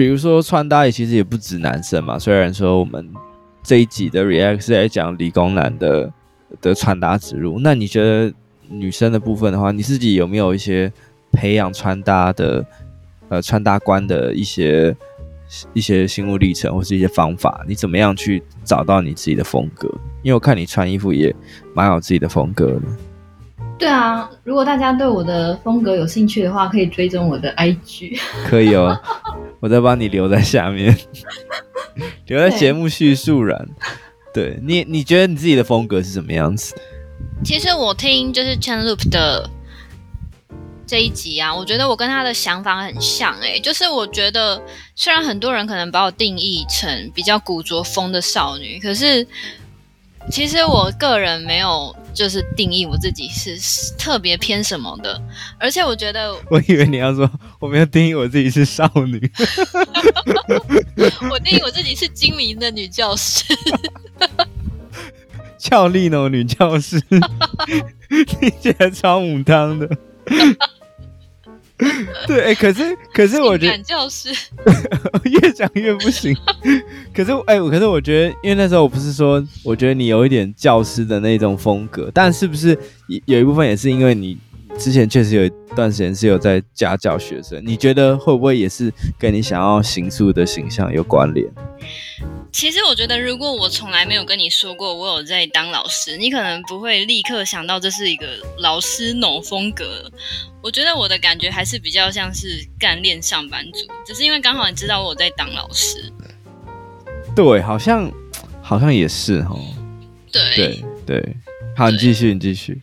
比如说穿搭也其实也不止男生嘛，虽然说我们这一集的 React 是来讲理工男的的穿搭之路，那你觉得女生的部分的话，你自己有没有一些培养穿搭的呃穿搭观的一些一些心路历程，或是一些方法？你怎么样去找到你自己的风格？因为我看你穿衣服也蛮有自己的风格的。对啊，如果大家对我的风格有兴趣的话，可以追踪我的 IG。可以哦，我再帮你留在下面，留在节目叙述栏。对，你，你觉得你自己的风格是什么样子？其实我听就是 Chenloop 的这一集啊，我觉得我跟他的想法很像哎、欸，就是我觉得虽然很多人可能把我定义成比较古着风的少女，可是。其实我个人没有就是定义我自己是特别偏什么的，而且我觉得，我以为你要说我没有定义我自己是少女，我定义我自己是精明的女教师，俏丽呢女教师，听起来超母汤的。对，哎、欸，可是，可是我觉得教师 越讲越不行。可是，哎、欸，可是我觉得，因为那时候我不是说，我觉得你有一点教师的那种风格，但是不是有一部分也是因为你之前确实有一段时间是有在家教学生？你觉得会不会也是跟你想要行塑的形象有关联？其实我觉得，如果我从来没有跟你说过我有在当老师，你可能不会立刻想到这是一个老师脑风格。我觉得我的感觉还是比较像是干练上班族，只是因为刚好你知道我在当老师。对，好像好像也是哦。对对对，好，你继续，你继续。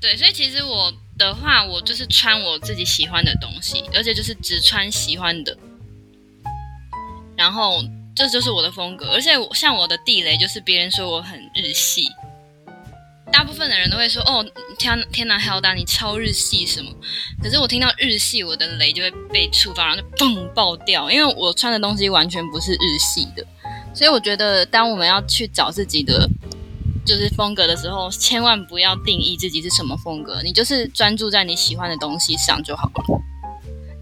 对，所以其实我的话，我就是穿我自己喜欢的东西，而且就是只穿喜欢的，然后。这就是我的风格，而且像我的地雷就是别人说我很日系，大部分的人都会说哦，天天哪，Hilda 你超日系什么？可是我听到日系，我的雷就会被触发，然后就嘣爆掉，因为我穿的东西完全不是日系的。所以我觉得，当我们要去找自己的就是风格的时候，千万不要定义自己是什么风格，你就是专注在你喜欢的东西上就好了。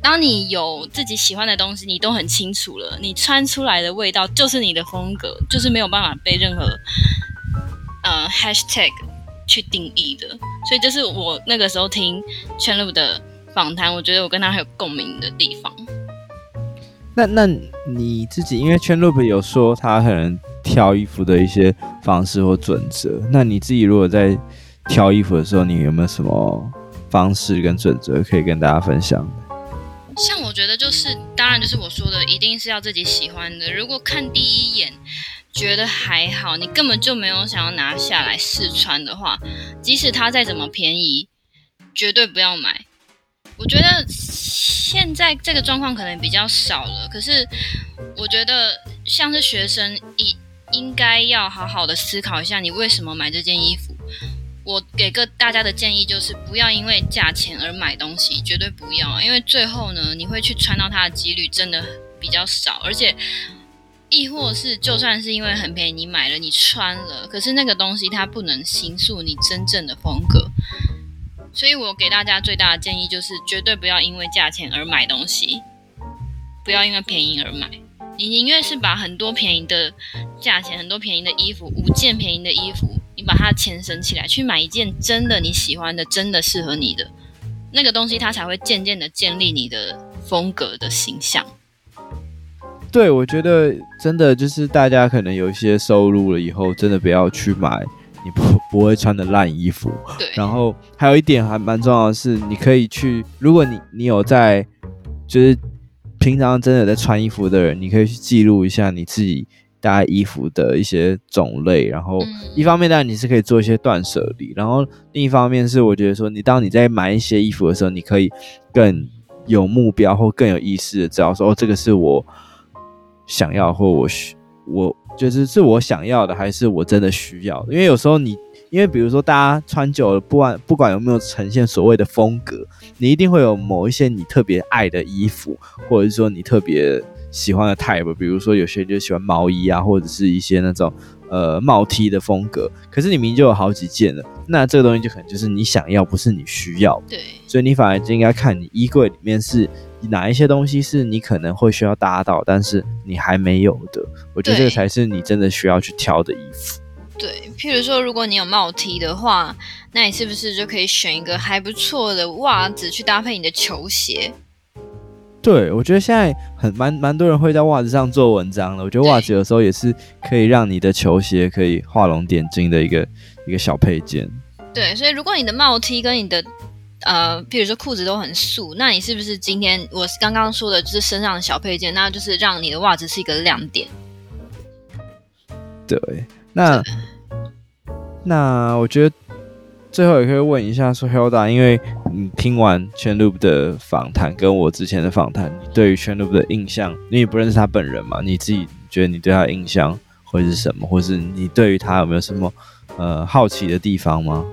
当你有自己喜欢的东西，你都很清楚了，你穿出来的味道就是你的风格，就是没有办法被任何呃 hashtag 去定义的。所以这是我那个时候听 Chenloop 的访谈，我觉得我跟他很有共鸣的地方。那那你自己，因为 Chenloop 有说他可能挑衣服的一些方式或准则，那你自己如果在挑衣服的时候，你有没有什么方式跟准则可以跟大家分享？像我觉得就是，当然就是我说的，一定是要自己喜欢的。如果看第一眼觉得还好，你根本就没有想要拿下来试穿的话，即使它再怎么便宜，绝对不要买。我觉得现在这个状况可能比较少了，可是我觉得像是学生，应应该要好好的思考一下，你为什么买这件衣服。我给个大家的建议就是，不要因为价钱而买东西，绝对不要，因为最后呢，你会去穿到它的几率真的比较少，而且，亦或是就算是因为很便宜你买了，你穿了，可是那个东西它不能形塑你真正的风格。所以我给大家最大的建议就是，绝对不要因为价钱而买东西，不要因为便宜而买，你宁愿是把很多便宜的价钱、很多便宜的衣服、五件便宜的衣服。你把它钱省起来，去买一件真的你喜欢的、真的适合你的那个东西，它才会渐渐的建立你的风格的形象。对，我觉得真的就是大家可能有一些收入了以后，真的不要去买你不 不会穿的烂衣服。对。然后还有一点还蛮重要的是，你可以去，如果你你有在，就是平常真的在穿衣服的人，你可以去记录一下你自己。搭衣服的一些种类，然后一方面当然你是可以做一些断舍离，然后另一方面是我觉得说，你当你在买一些衣服的时候，你可以更有目标或更有意识的知道说，哦，这个是我想要或我需我就是是我想要的，还是我真的需要？因为有时候你因为比如说大家穿久了，不管不管有没有呈现所谓的风格，你一定会有某一些你特别爱的衣服，或者是说你特别。喜欢的 type，比如说有些人就喜欢毛衣啊，或者是一些那种呃帽 T 的风格，可是你明明就有好几件了，那这个东西就可能就是你想要，不是你需要。对，所以你反而就应该看你衣柜里面是哪一些东西是你可能会需要搭到，但是你还没有的。我觉得这个才是你真的需要去挑的衣服。对，譬如说，如果你有帽 T 的话，那你是不是就可以选一个还不错的袜子去搭配你的球鞋？对，我觉得现在很蛮蛮多人会在袜子上做文章的。我觉得袜子有时候也是可以让你的球鞋可以画龙点睛的一个一个小配件。对，所以如果你的帽 T 跟你的呃，譬如说裤子都很素，那你是不是今天我刚刚说的就是身上的小配件，那就是让你的袜子是一个亮点？对。那那我觉得最后也可以问一下说，Hilda，因为你听完 Chenloup 的访谈跟我之前的访谈，你对于 Chenloup 的印象，你也不认识他本人嘛？你自己觉得你对他的印象会是什么，或是你对于他有没有什么呃好奇的地方吗？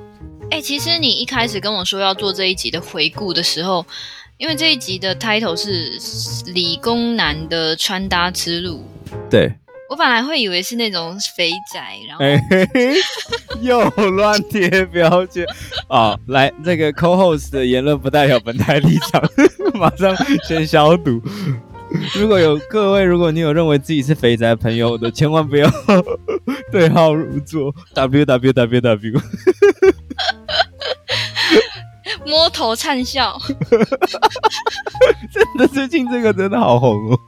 哎、欸，其实你一开始跟我说要做这一集的回顾的时候，因为这一集的 title 是理工男的穿搭之路，对。我本来会以为是那种肥宅，然后、欸、又乱贴标签啊！来，这个 co-host 的言论不代表本台立场，马上先消毒。如果有各位，如果你有认为自己是肥宅朋友的，千万不要 对号入座。w w w w 摸头灿笑，真的最近这个真的好红哦。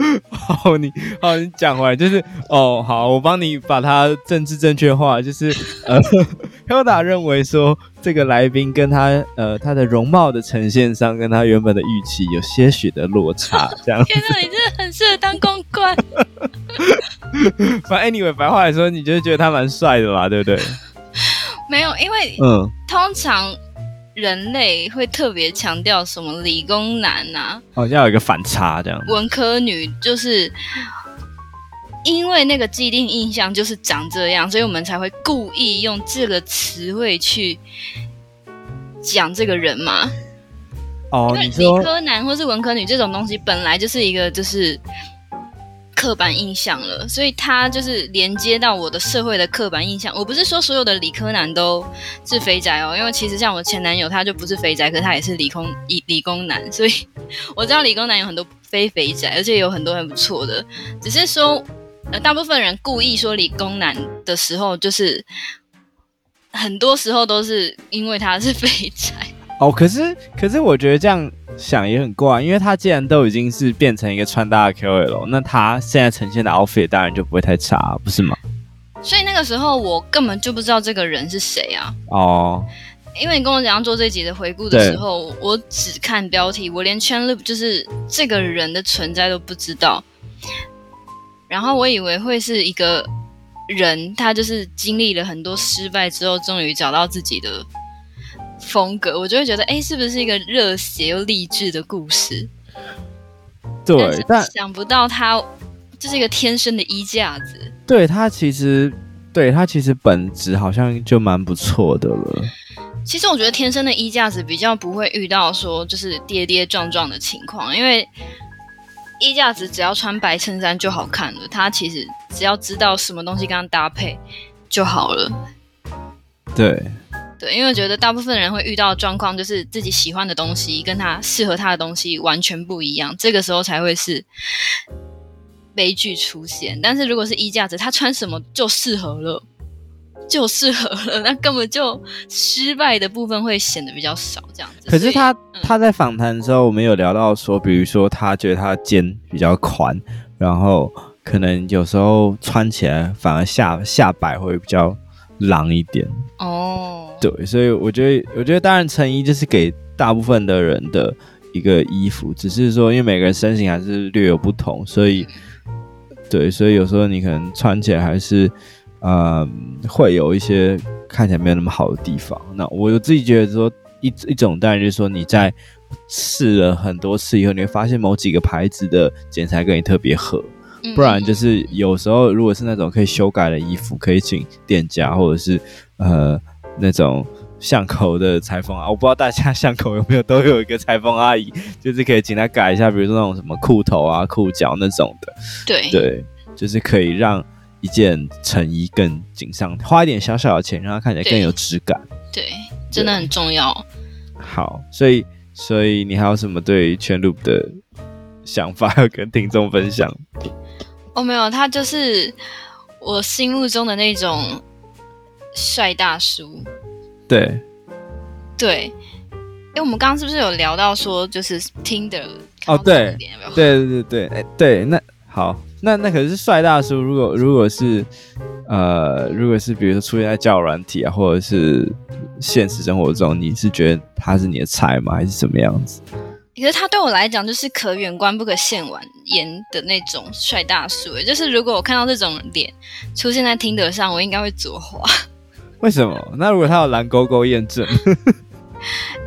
好，你好，你讲回来就是哦，好，我帮你把它政治正确化，就是呃，Hilda 认为说这个来宾跟他呃他的容貌的呈现上，跟他原本的预期有些许的落差，这样。天哪，你真的很适合当公关。反正 anyway，白话来说，你就是觉得他蛮帅的吧，对不对？没有，因为嗯，通常。人类会特别强调什么理工男啊，好像有一个反差这样。文科女就是因为那个既定印象就是长这样，所以我们才会故意用这个词汇去讲这个人嘛。哦，因为理科男或是文科女这种东西本来就是一个就是。刻板印象了，所以他就是连接到我的社会的刻板印象。我不是说所有的理科男都是肥宅哦，因为其实像我前男友，他就不是肥宅，可是他也是理工理理工男，所以我知道理工男有很多非肥宅，而且有很多很不错的。只是说，呃，大部分人故意说理工男的时候，就是很多时候都是因为他是肥宅。哦，可是可是我觉得这样。想也很怪，因为他既然都已经是变成一个穿搭的 KOL，那他现在呈现的 outfit 当然就不会太差，不是吗？所以那个时候我根本就不知道这个人是谁啊。哦，因为你跟我讲要做这集的回顾的时候，我只看标题，我连 Chenloup 就是这个人的存在都不知道。然后我以为会是一个人，他就是经历了很多失败之后，终于找到自己的。风格，我就会觉得，哎、欸，是不是一个热血又励志的故事？对，但想不到他就是一个天生的衣架子。对他其实，对他其实本质好像就蛮不错的了。其实我觉得天生的衣架子比较不会遇到说就是跌跌撞撞的情况，因为衣架子只要穿白衬衫就好看了。他其实只要知道什么东西跟他搭配就好了。对。对，因为我觉得大部分人会遇到的状况，就是自己喜欢的东西跟他适合他的东西完全不一样，这个时候才会是悲剧出现。但是如果是衣架子，他穿什么就适合了，就适合了，那根本就失败的部分会显得比较少，这样子。可是他、嗯、他在访谈的时候，我们有聊到说，比如说他觉得他肩比较宽，然后可能有时候穿起来反而下下摆会比较狼一点哦。对，所以我觉得，我觉得当然成衣就是给大部分的人的一个衣服，只是说因为每个人身形还是略有不同，所以对，所以有时候你可能穿起来还是，嗯，会有一些看起来没有那么好的地方。那我自己觉得说一一种当然就是说你在试了很多次以后，你会发现某几个牌子的剪裁跟你特别合，不然就是有时候如果是那种可以修改的衣服，可以请店家或者是呃。那种巷口的裁缝啊，我不知道大家巷口有没有都有一个裁缝阿姨，就是可以请她改一下，比如说那种什么裤头啊、裤脚那种的。对对，就是可以让一件成衣更紧上，花一点小小的钱让它看起来更有质感。对，对，真的很重要。好，所以所以你还有什么对全 loop 的想法要跟听众分享？哦，没有，他就是我心目中的那种帅大叔。对，对，因为我们刚刚是不是有聊到说，就是听的哦，对，对对对对，哎，对，那好。那那可是帅大叔，如果如果是，呃，如果是比如说出现在交友软体啊，或者是现实生活中，你是觉得他是你的菜吗？还是什么样子？可是他对我来讲就是可远观不可亵玩焉的那种帅大叔，就是如果我看到这种脸出现在听得上，我应该会左滑。为什么？那如果他有蓝勾勾验证？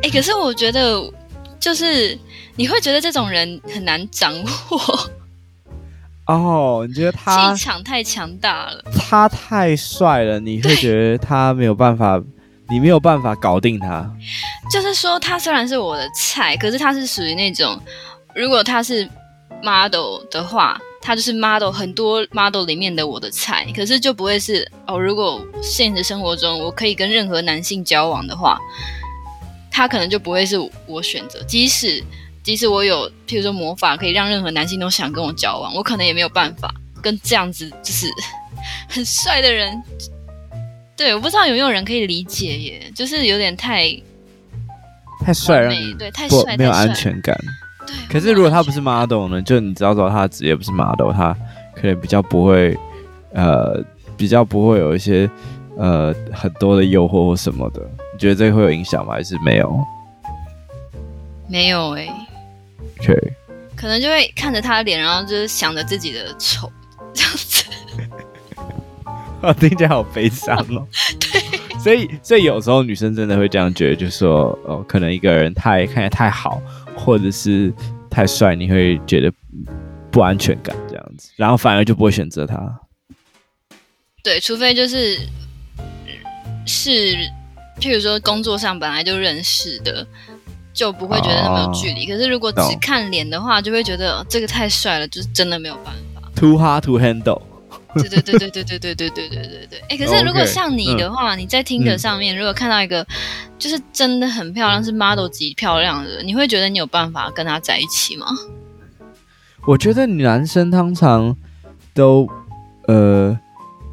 哎、欸，可是我觉得就是你会觉得这种人很难掌握。哦，你觉得他气场太强大了？他太帅了，你会觉得他没有办法，你没有办法搞定他。就是说，他虽然是我的菜，可是他是属于那种，如果他是 model 的话，他就是 model 很多 model 里面的我的菜，可是就不会是哦。如果现实生活中我可以跟任何男性交往的话，他可能就不会是我选择，即使。即使我有，譬如说魔法可以让任何男性都想跟我交往，我可能也没有办法跟这样子就是很帅的人。对，我不知道有没有人可以理解耶，就是有点太太帅了，对，太帅，没有安全感。对，可是如果他不是 model 呢？就你知道知道他的职业不是 model，他可能比较不会，呃，比较不会有一些呃很多的诱惑或什么的。你觉得这个会有影响吗？还是没有？没有哎、欸。Okay. 可能就会看着他的脸，然后就是想着自己的丑，这样子。我听起来好悲伤哦。对，所以所以有时候女生真的会这样觉得，就是说哦，可能一个人太看起来太好，或者是太帅，你会觉得不安全感这样子，然后反而就不会选择他。对，除非就是是，譬如说工作上本来就认识的。就不会觉得那么有距离，oh, 可是如果只看脸的话就会觉得这个太帅了，就是真的没有办法。Too hard to handle。对对对对对对对对对对对对。哎，可是如果像你的话，okay. 你在 Tinder 上面，如果看到一个就是真的很漂亮，是 model 级漂亮的，你会觉得你有办法跟他在一起吗？我觉得男生通常都，呃，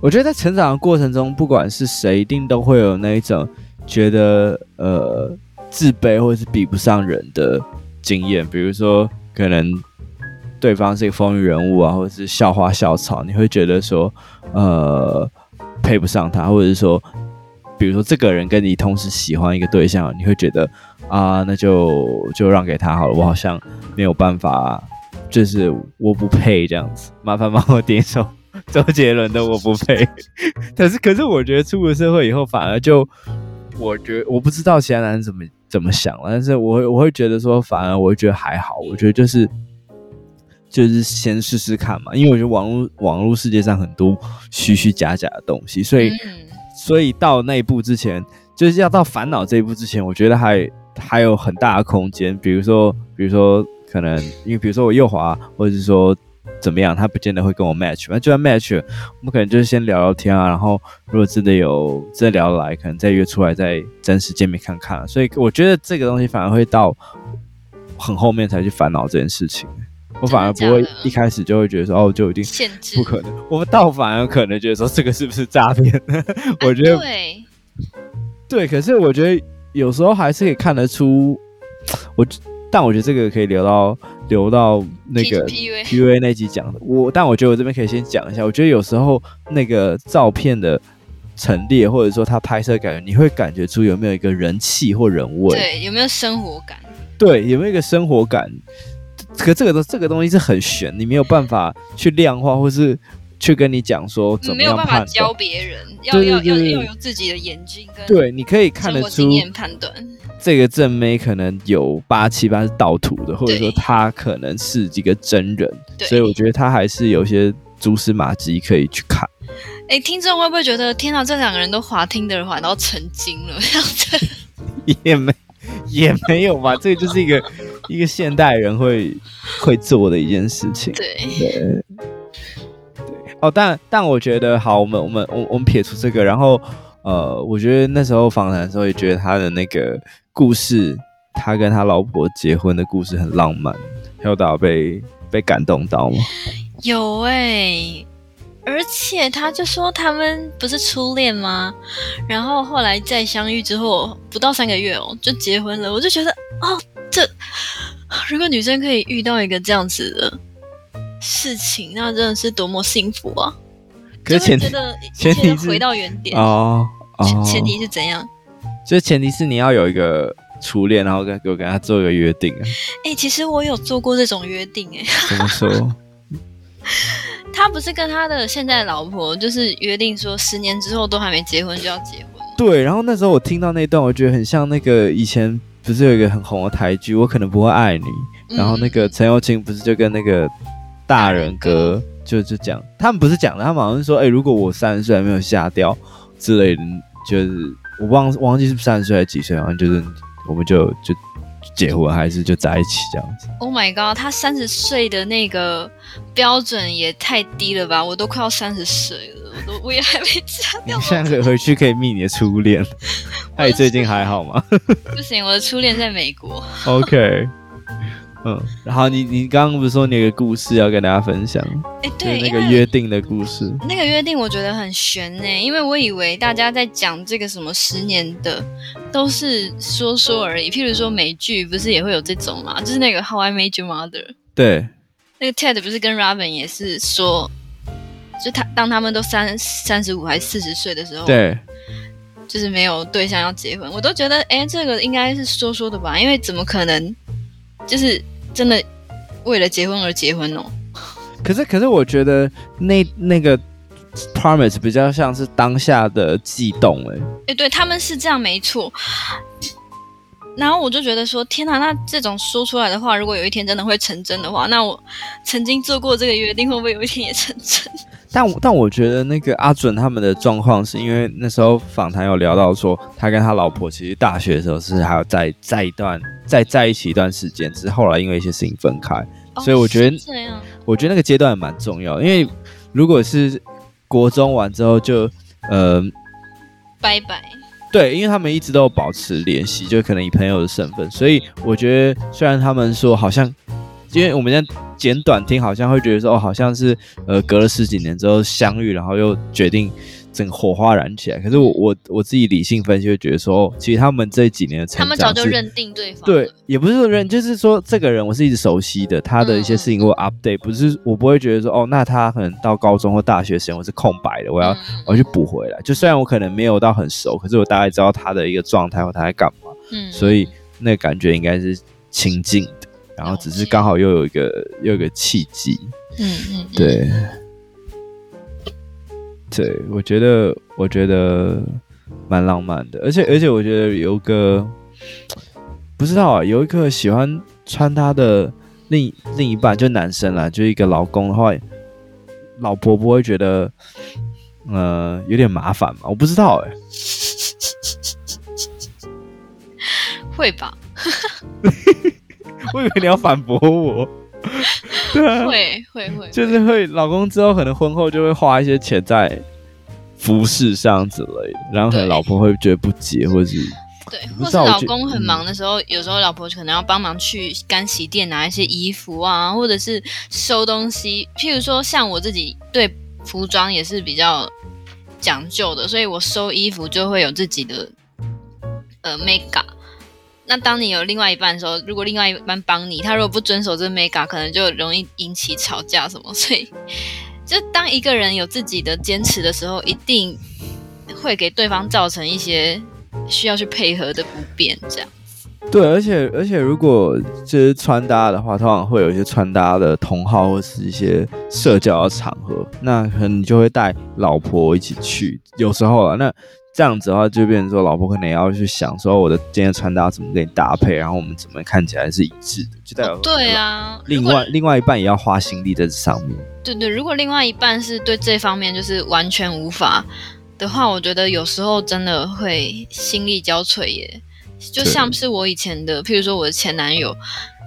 我觉得在成长的过程中，不管是谁，一定都会有那一种觉得，呃。自卑或者是比不上人的经验，比如说可能对方是一个风云人物啊，或者是校花校草，你会觉得说呃配不上他，或者是说，比如说这个人跟你同时喜欢一个对象，你会觉得啊那就就让给他好了，我好像没有办法，就是我不配这样子，麻烦帮我点一首周杰伦的《我不配》。可是可是我觉得出了社会以后，反而就我觉我不知道其他男人怎么。怎么想了？但是我我会觉得说，反而我会觉得还好。我觉得就是就是先试试看嘛，因为我觉得网络网络世界上很多虚虚假假的东西，所以所以到那一步之前，就是要到烦恼这一步之前，我觉得还还有很大的空间。比如说，比如说可能因为比如说我右滑，或者是说。怎么样？他不见得会跟我 match，那就算 match，我们可能就是先聊聊天啊。然后如果真的有真的聊得来，可能再约出来再真实见面看看。所以我觉得这个东西反而会到很后面才去烦恼这件事情。我反而不会一开始就会觉得说哦，就一定不可能。我倒反而可能觉得说这个是不是诈骗？我觉得对，对。可是我觉得有时候还是可以看得出我。但我觉得这个可以留到留到那个 PUA 那集讲的。我但我觉得我这边可以先讲一下。我觉得有时候那个照片的陈列，或者说他拍摄感觉，你会感觉出有没有一个人气或人味？对，有没有生活感？对，有没有一个生活感？可这个东这个东西是很悬，你没有办法去量化，或是去跟你讲说怎么样判断。没有办法教别人，要要要要有自己的眼睛跟对，你可以看得出经验判断。这个正妹可能有八七八是盗图的，或者说她可能是一个真人，所以我觉得她还是有些蛛丝马迹可以去看。哎，听众会不会觉得天哪，这两个人都滑听的滑到成精了这样子？也没也没有吧，这个就是一个 一个现代人会会做的一件事情。对对对。哦，但但我觉得好，我们我们我我们撇除这个，然后呃，我觉得那时候访谈的时候也觉得他的那个故事，他跟他老婆结婚的故事很浪漫。有到被被感动到吗？有哎、欸，而且他就说他们不是初恋吗？然后后来再相遇之后，不到三个月哦，就结婚了。我就觉得哦，这 如果女生可以遇到一个这样子的事情，那真的是多么幸福啊！可是前提，前提是回到原点哦，哦，前提是怎样？就前提是你要有一个。初恋，然后跟给我跟他做一个约定啊！哎、欸，其实我有做过这种约定哎。怎么说？他不是跟他的现在的老婆就是约定说，十年之后都还没结婚就要结婚。对，然后那时候我听到那段，我觉得很像那个以前不是有一个很红的台剧《我可能不会爱你》，嗯、然后那个陈友清不是就跟那个大人哥就就讲，他们不是讲的，他们好像是说，哎、欸，如果我三十岁还没有下掉之类的，就是我忘忘记是三十岁还是几岁，好像就是。我们就就结婚，还是就在一起这样子？Oh my god，他三十岁的那个标准也太低了吧！我都快要三十岁了，我都我也还没加掉。你现在回去可以密你的初恋，哎最近还好吗？不行，我的初恋在美国。OK。嗯，然后你你刚刚不是说你有个故事要跟大家分享？哎，对，那个约定的故事。那个约定我觉得很悬呢，因为我以为大家在讲这个什么十年的都是说说而已。譬如说美剧不是也会有这种嘛？就是那个 How I Met Your Mother。对。那个 Ted 不是跟 Robin 也是说，就他当他们都三三十五还是四十岁的时候，对，就是没有对象要结婚，我都觉得哎，这个应该是说说的吧？因为怎么可能就是。真的为了结婚而结婚哦？可是可是我觉得那那个 promise 比较像是当下的悸动哎哎，对他们是这样没错。然后我就觉得说天哪，那这种说出来的话，如果有一天真的会成真的话，那我曾经做过这个约定，会不会有一天也成真？但但我觉得那个阿准他们的状况是因为那时候访谈有聊到说，他跟他老婆其实大学的时候是还有在在一段在在一起一段时间，只是后来因为一些事情分开，哦、所以我觉得我觉得那个阶段也蛮重要，因为如果是国中完之后就呃拜拜，对，因为他们一直都有保持联系，就可能以朋友的身份，所以我觉得虽然他们说好像。因为我们在简短听，好像会觉得说，哦，好像是呃隔了十几年之后相遇，然后又决定整个火花燃起来。可是我我我自己理性分析，会觉得说，其实他们这几年的成长，他们早就认定对方。对，也不是说认，就是说这个人我是一直熟悉的，他的一些事情我 update，不是我不会觉得说，哦，那他可能到高中或大学时间我是空白的，我要、嗯、我要去补回来。就虽然我可能没有到很熟，可是我大概知道他的一个状态或他在干嘛。嗯，所以那个感觉应该是亲近的。然后只是刚好又有一个又有一个契机，嗯嗯，对，对，我觉得我觉得蛮浪漫的，而且而且我觉得有个不知道啊，有一个喜欢穿搭的另另一半，就男生啦，就一个老公的话，老婆不会觉得呃有点麻烦嘛？我不知道哎、欸，会吧。我以为你要反驳我，对啊，会会会，就是会老公之后可能婚后就会花一些钱在服饰上之类的，然后可能老婆会觉得不解，或是对，或是老公很忙的时候，有时候老婆可能要帮忙去干洗店拿一些衣服啊，或者是收东西。譬如说，像我自己对服装也是比较讲究的，所以我收衣服就会有自己的呃 makeup。那当你有另外一半的时候，如果另外一半帮你，他如果不遵守这 mega，可能就容易引起吵架什么。所以，就当一个人有自己的坚持的时候，一定会给对方造成一些需要去配合的不便。这样。对，而且而且，如果就是穿搭的话，通常会有一些穿搭的同好或是一些社交的场合，那可能你就会带老婆一起去。有时候啊，那。这样子的话，就变成说，老婆可能也要去想说，我的今天穿搭怎么跟你搭配，然后我们怎么看起来是一致的，就代表对啊。另外，另外一半也要花心力在这上面。对对，如果另外一半是对这方面就是完全无法的话，我觉得有时候真的会心力交瘁耶。就像是我以前的，譬如说我的前男友，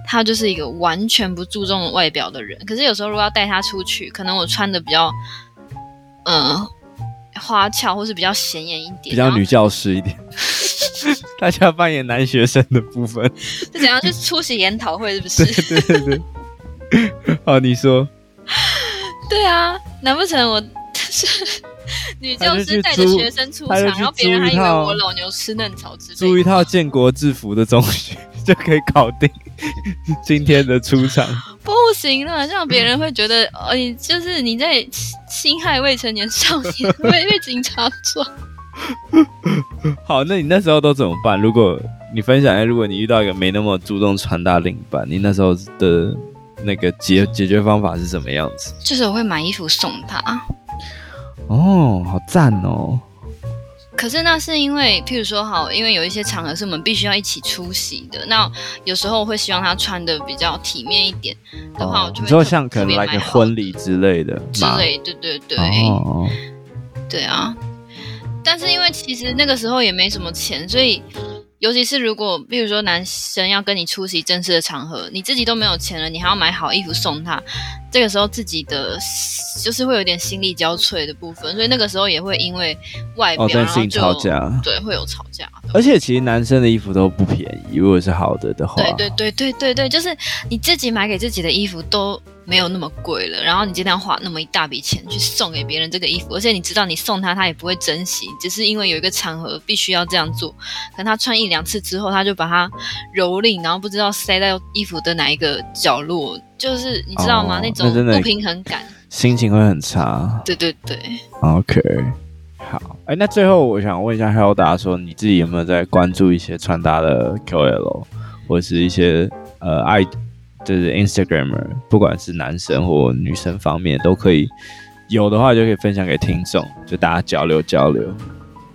他就是一个完全不注重外表的人，可是有时候如果要带他出去，可能我穿的比较。呃花俏，或是比较显眼一点，比较女教师一点。大家扮演男学生的部分，是怎样？就是出席研讨会，是不是？对对对对。好，你说。对啊，难不成我是女教师带着学生出场，然后别人还以为我老牛吃嫩草之？租一套建国制服的中学就可以搞定 今天的出场？不行了，这样别人会觉得，哦，你就是你在侵害未成年少年，会被警察抓。好，那你那时候都怎么办？如果你分享一下，如果你遇到一个没那么注重穿搭另一半，你那时候的那个解解决方法是什么样子？就是我会买衣服送他。哦，好赞哦！可是那是因为，譬如说，好，因为有一些场合是我们必须要一起出席的。那有时候我会希望他穿的比较体面一点的话，我就会。像可能来个婚礼之类的之类，对对对，哦，对啊。但是因为其实那个时候也没什么钱，所以尤其是如果比如说男生要跟你出席正式的场合，你自己都没有钱了，你还要买好衣服送他，这个时候自己的就是会有点心力交瘁的部分，所以那个时候也会因为外表、哦、然后就吵架，对，会有吵架。而且其实男生的衣服都不便宜，如果是好的的话，对对对对对对，就是你自己买给自己的衣服都。没有那么贵了，然后你今天要花那么一大笔钱去送给别人这个衣服，而且你知道你送他，他也不会珍惜，只是因为有一个场合必须要这样做。可能他穿一两次之后，他就把它蹂躏，然后不知道塞在衣服的哪一个角落，就是你知道吗？哦、那种不平衡感，心情会很差。对对对。OK，好。哎，那最后我想问一下 Hilda 说，你自己有没有在关注一些穿搭的 KOL，或者是一些呃爱？就是 Instagramer，不管是男生或女生方面都可以，有的话就可以分享给听众，就大家交流交流。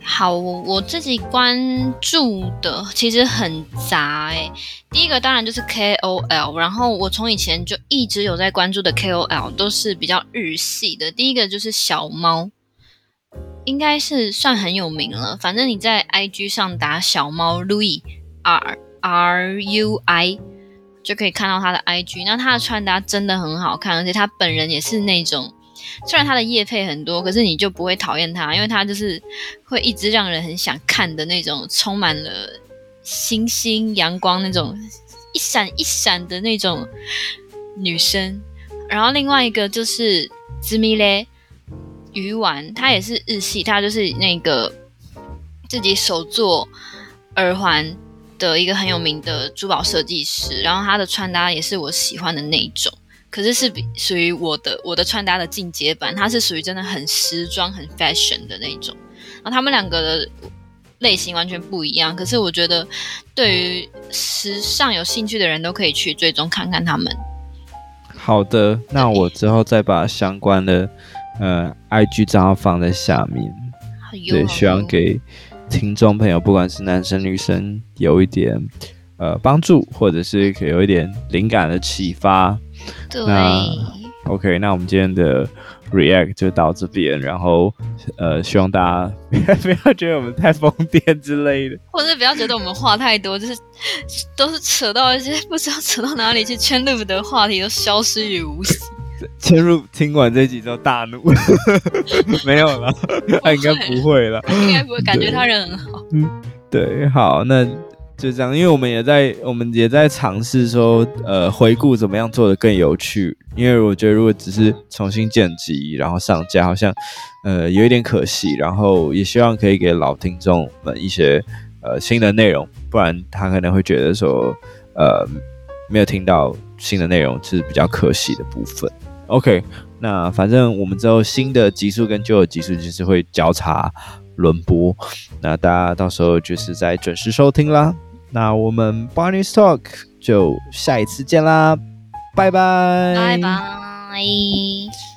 好，我自己关注的其实很杂哎。第一个当然就是 KOL，然后我从以前就一直有在关注的 KOL 都是比较日系的。第一个就是小猫，应该是算很有名了。反正你在 IG 上打小猫 Louis R R U I。就可以看到他的 IG，那他的穿搭真的很好看，而且他本人也是那种，虽然他的夜配很多，可是你就不会讨厌他，因为他就是会一直让人很想看的那种，充满了星星阳光那种一闪一闪的那种女生。然后另外一个就是紫米嘞鱼丸，他也是日系，他就是那个自己手做耳环。的一个很有名的珠宝设计师，然后他的穿搭也是我喜欢的那一种，可是是比属于我的我的穿搭的进阶版，他是属于真的很时装、很 fashion 的那种。然后他们两个的类型完全不一样，可是我觉得对于时尚有兴趣的人都可以去追踪看看他们。好的，那我之后再把相关的呃 IG 账号放在下面，对，希望给。听众朋友，不管是男生女生，有一点呃帮助，或者是可以有一点灵感的启发。对。那 OK，那我们今天的 React 就到这边，然后呃，希望大家不要觉得我们太疯癫之类的，或者是不要觉得我们话太多，就是都是扯到一些不知道扯到哪里去，圈不得话题都消失于无形。切入听完这集之后大怒，没有了，他应该不会了，应该不会，感觉他人很好。嗯，对，好，那就这样，因为我们也在，我们也在尝试说，呃，回顾怎么样做的更有趣。因为我觉得如果只是重新剪辑然后上架，好像呃有一点可惜。然后也希望可以给老听众们一些呃新的内容，不然他可能会觉得说，呃，没有听到新的内容是比较可惜的部分。OK，那反正我们之后新的集数跟旧的集数就是会交叉轮播，那大家到时候就是在准时收听啦。那我们 Barney's Talk 就下一次见啦，拜拜，拜拜。